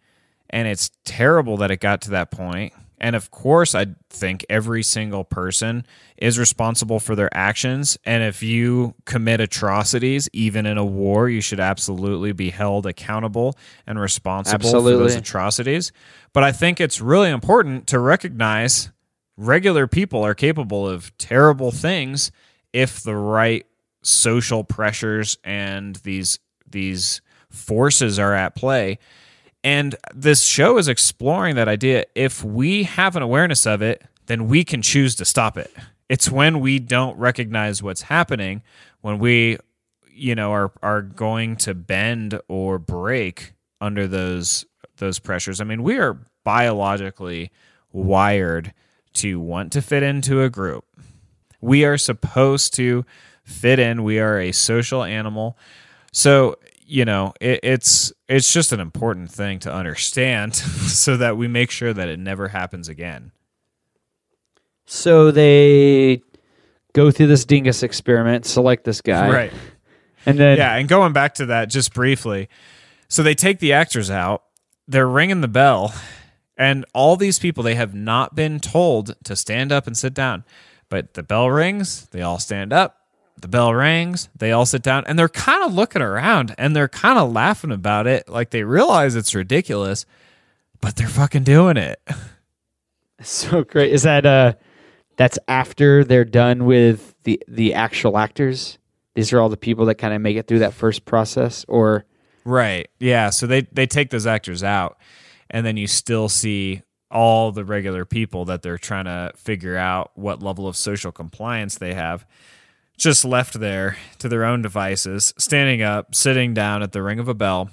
B: and it's terrible that it got to that point. And of course, I think every single person is responsible for their actions. And if you commit atrocities, even in a war, you should absolutely be held accountable and responsible for those atrocities. But I think it's really important to recognize regular people are capable of terrible things if the right social pressures and these these forces are at play and this show is exploring that idea if we have an awareness of it then we can choose to stop it it's when we don't recognize what's happening when we you know are are going to bend or break under those those pressures i mean we are biologically wired to want to fit into a group we are supposed to fit in. We are a social animal. So, you know, it, it's it's just an important thing to understand so that we make sure that it never happens again.
A: So they go through this dingus experiment, select this guy, Right. and then
B: Yeah, and going back to that just briefly. So they take the actors out, they're ringing the bell, and all these people they have not been told to stand up and sit down. But the bell rings, they all stand up. The bell rings, they all sit down, and they're kind of looking around and they're kind of laughing about it. Like they realize it's ridiculous, but they're fucking doing it.
A: so great. Is that uh, that's after they're done with the the actual actors? These are all the people that kind of make it through that first process, or
B: Right. Yeah. So they they take those actors out, and then you still see all the regular people that they're trying to figure out what level of social compliance they have, just left there to their own devices, standing up, sitting down at the ring of a bell.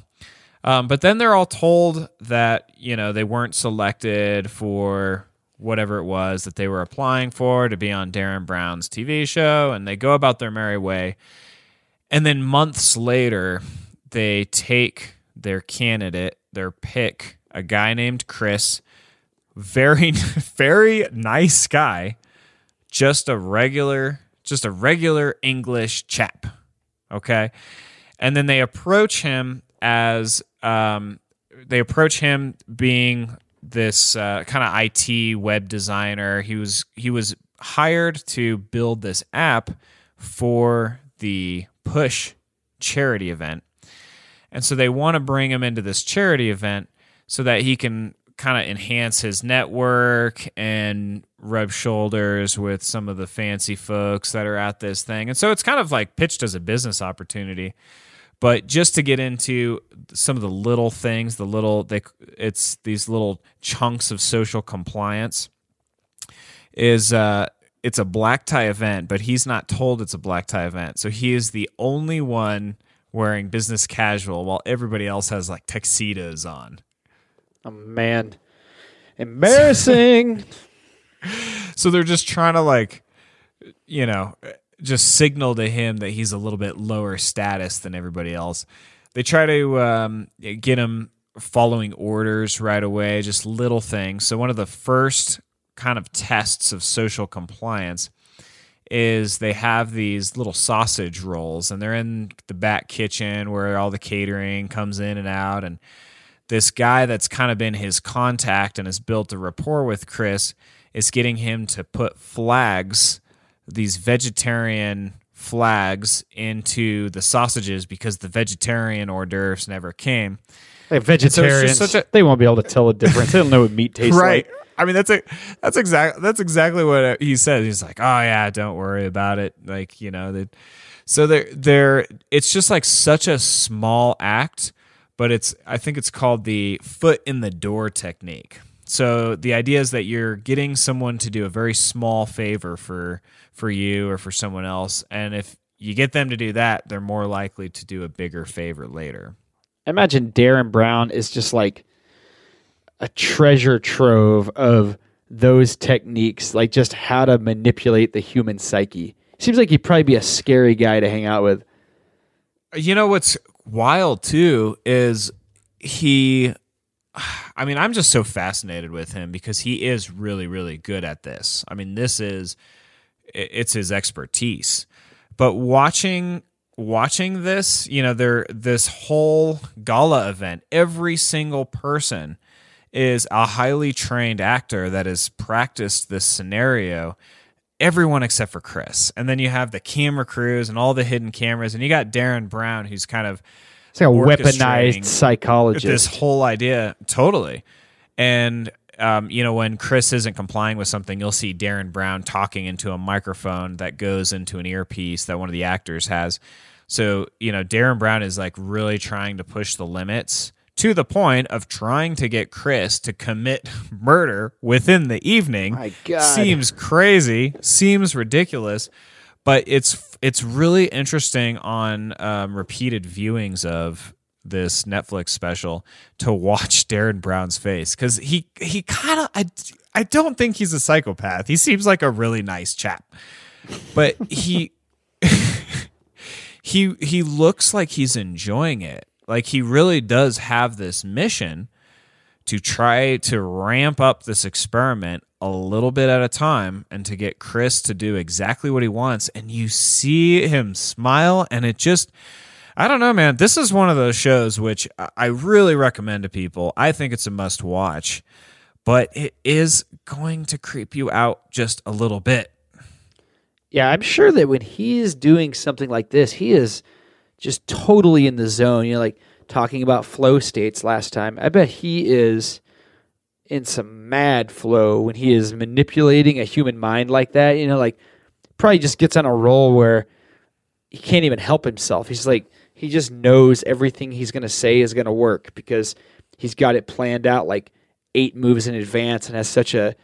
B: Um, but then they're all told that you know they weren't selected for whatever it was that they were applying for to be on Derren Brown's TV show, and they go about their merry way. And then months later, they take their candidate, their pick, a guy named Chris, very very nice guy, just a regular just a regular English chap. Okay? And then they approach him as um they approach him being this uh, kind of IT web designer. He was he was hired to build this app for the Push charity event. And so they want to bring him into this charity event so that he can kind of enhance his network and rub shoulders with some of the fancy folks that are at this thing. And so it's kind of like pitched as a business opportunity. But just to get into some of the little things, the little they it's these little chunks of social compliance is uh it's a black tie event, but he's not told it's a black tie event. So he is the only one wearing business casual while everybody else has like tuxedos on.
A: oh man, embarrassing.
B: So they're just trying to like you know, just signal to him that he's a little bit lower status than everybody else. They try to um, get him following orders right away, just little things. So one of the first kind of tests of social compliance is they have these little sausage rolls and they're in the back kitchen where all the catering comes in and out and this guy that's kind of been his contact and has built a rapport with Chris is getting him to put flags, these vegetarian flags into the sausages because the vegetarian hors d'oeuvres never came.
A: Like vegetarians,
B: such a-
A: they won't be able to tell a difference. they don't know what meat tastes like. Right.
B: I mean, that's a that's exactly that's exactly what he said. He's like, "Oh yeah, don't worry about it." Like you know, they, so they're they're it's just like such a small act, but it's I think it's called the foot in the door technique. So the idea is that you're getting someone to do a very small favor for for you or for someone else, and if you get them to do that, they're more likely to do a bigger favor later.
A: Imagine Derren Brown is just like a treasure trove of those techniques, like just how to manipulate the human psyche. Seems like he'd probably be a scary guy to hang out with.
B: You know what's wild too is he I mean, I'm just so fascinated with him because he is really really good at this. I mean, this is it's his expertise. But watching watching this, you know, there this whole gala event, every single person is a highly trained actor that has practiced this scenario everyone except for Chris. And then you have the camera crews and all the hidden cameras, and you got Derren Brown, who's kind of
A: It's like a weaponized psychologist.
B: this whole idea totally. And um, you know, when Chris isn't complying with something, you'll see Derren Brown talking into a microphone that goes into an earpiece that one of the actors has. So, you know, Derren Brown is like really trying to push the limits to the point of trying to get Chris to commit murder within the evening.
A: My God.
B: Seems crazy, seems ridiculous, but it's it's really interesting on um, repeated viewings of this Netflix special to watch Derren Brown's face because he he kind of I I don't think he's a psychopath. He seems like a really nice chap, but he he he looks like he's enjoying it Like he really does have this mission to try to ramp up this experiment a little bit at a time and to get Chris to do exactly what he wants. And you see him smile, and it just, I don't know, man. This is one of those shows which I- really recommend to people. I think it's a must watch, but it is going to creep you out just a little bit.
A: Yeah, I'm sure that when he is doing something like this, he is just totally in the zone. You know, like talking about flow states last time. I bet he is in some mad flow when he is manipulating a human mind like that. You know, like probably just gets on a roll where he can't even help himself. He's like he just knows everything he's going to say is going to work because he's got it planned out like eight moves in advance and has such a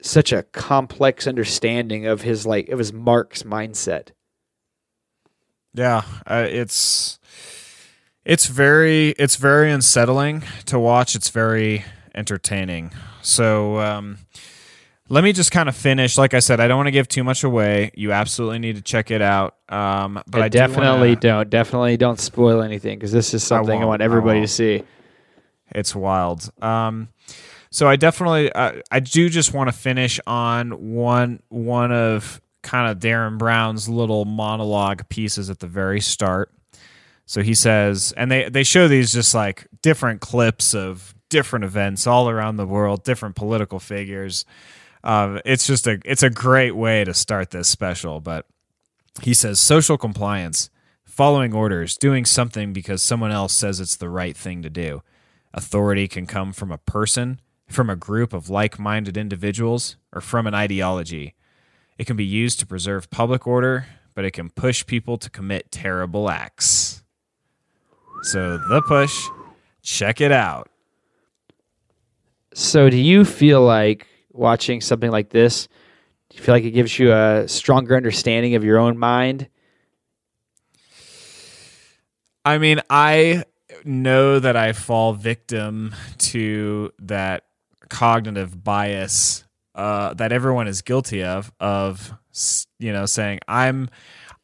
A: such a complex understanding of his like of his Mark's mindset.
B: Yeah, uh, it's it's very it's very unsettling to watch. It's very entertaining. So um, let me just kind of finish. Like I said, I don't want to give too much away. You absolutely need to check it out. Um, but
A: I,
B: I, do
A: definitely
B: wanna-
A: don't. Definitely don't spoil anything because this is something I,
B: won't,
A: want
B: I
A: everybody to see.
B: It's wild. Um, so I definitely, uh, I do just want to finish on one one of kind of Derren Brown's little monologue pieces at the very start. So he says, and they they show these just like different clips of different events all around the world, different political figures. Um, it's just a it's a great way to start this special. But he says social compliance, following orders, doing something because someone else says it's the right thing to do. Authority can come from a person, from a group of like minded individuals, or from an ideology. It can be used to preserve public order, but it can push people to commit terrible acts. So, The Push, check it out.
A: So, do you feel like watching something like this? Do you feel like it gives you a stronger understanding of your own mind?
B: I mean, I know that I fall victim to that cognitive bias uh, that everyone is guilty of of you know saying I'm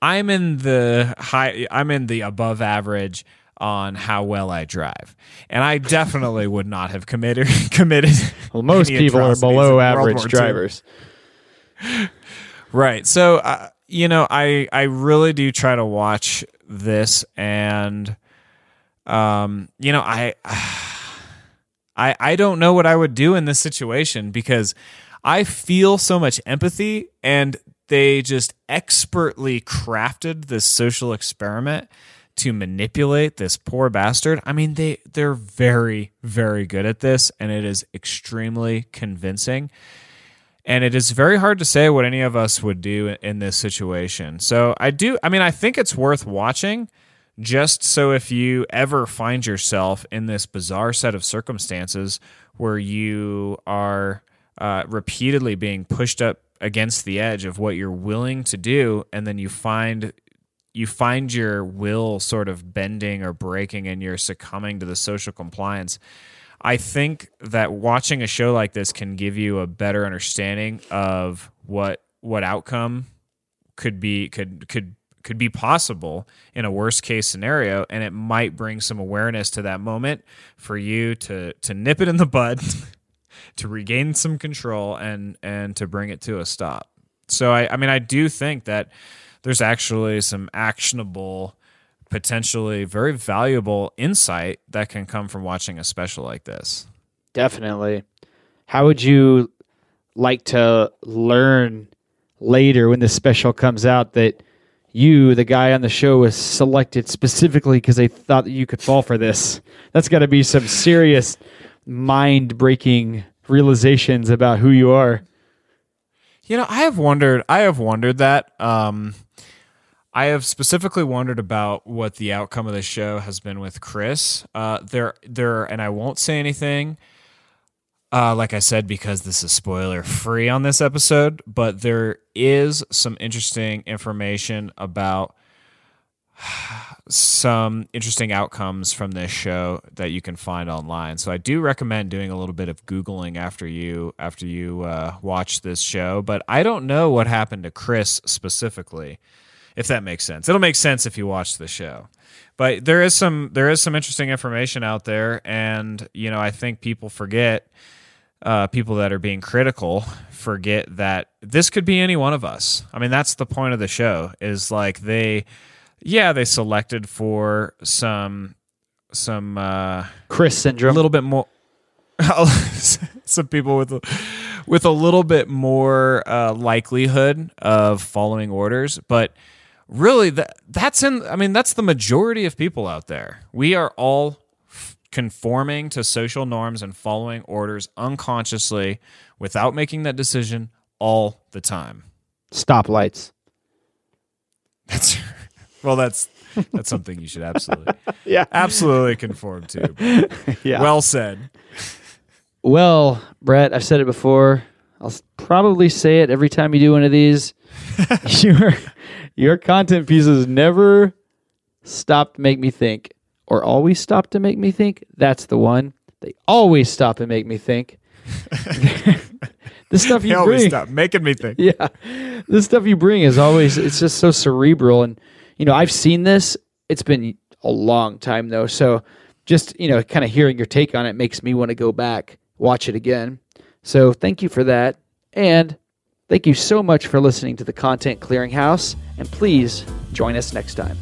B: I'm in the high I'm in the above average on how well I drive. And I definitely would not have committed committed
A: Well, most people are below average
B: II.
A: drivers.
B: Right. So, uh, you know, I I really do try to watch this, and um, you know, I I I don't know what I would do in this situation because I feel so much empathy, and they just expertly crafted this social experiment to manipulate this poor bastard. I mean, they they're very very good at this, and it is extremely convincing and it is very hard to say what any of us would do in this situation. So I do I mean I think it's worth watching just so if you ever find yourself in this bizarre set of circumstances where you are uh, repeatedly being pushed up against the edge of what you're willing to do and then you find you find your will sort of bending or breaking and you're succumbing to the social compliance I think that watching a show like this can give you a better understanding of what what outcome could be could could could be possible in a worst case scenario. And it might bring some awareness to that moment for you to to nip it in the bud to regain some control and and to bring it to a stop. So i i mean i do think that there's actually some actionable potentially very valuable insight that can come from watching a special like this.
A: Definitely. How would you like to learn later when this special comes out that you, the guy on the show, was selected specifically because they thought that you could fall for this? That's got to be some serious mind breaking realizations about who you are.
B: You know, I have wondered. I have wondered that. Um, I have specifically wondered about what the outcome of the show has been with Chris. Uh, there, there, and I won't say anything. Uh, like I said, because this is spoiler free on this episode, but there is some interesting information about some interesting outcomes from this show that you can find online. So I do recommend doing a little bit of googling after you after you uh, watch this show. But I don't know what happened to Chris specifically. If that makes sense. It'll make sense if you watch the show. But there is some there is some interesting information out there, and you know I think people forget uh, people that are being critical forget that this could be any one of us. I mean, that's the point of the show is like they, yeah, they selected for some some uh,
A: Chris syndrome, a
B: little bit more some people with a, with a little bit more uh, likelihood of following orders but really that that's in i mean that's the majority of people out there we are all f- conforming to social norms and following orders unconsciously without making that decision all the time
A: Stoplights.
B: that's well that's that's something you should absolutely
A: Yeah.
B: absolutely conform to
A: Yeah.
B: well said
A: Well, Brett, I've said it before. I'll probably say it every time you do one of these. your your content pieces never stop to make me think, or always stop to make me think. That's the one. They always stop and make me think. the stuff
B: They
A: you
B: always
A: bring,
B: stop making me think
A: yeah, the stuff you bring is always it's just so cerebral, and you know I've seen this. It's been a long time though, so just you know, kind of hearing your take on it makes me want to go back watch it again. So thank you for that, and thank you so much for listening to the Content Clearinghouse. And please join us next time.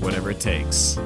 B: whatever it takes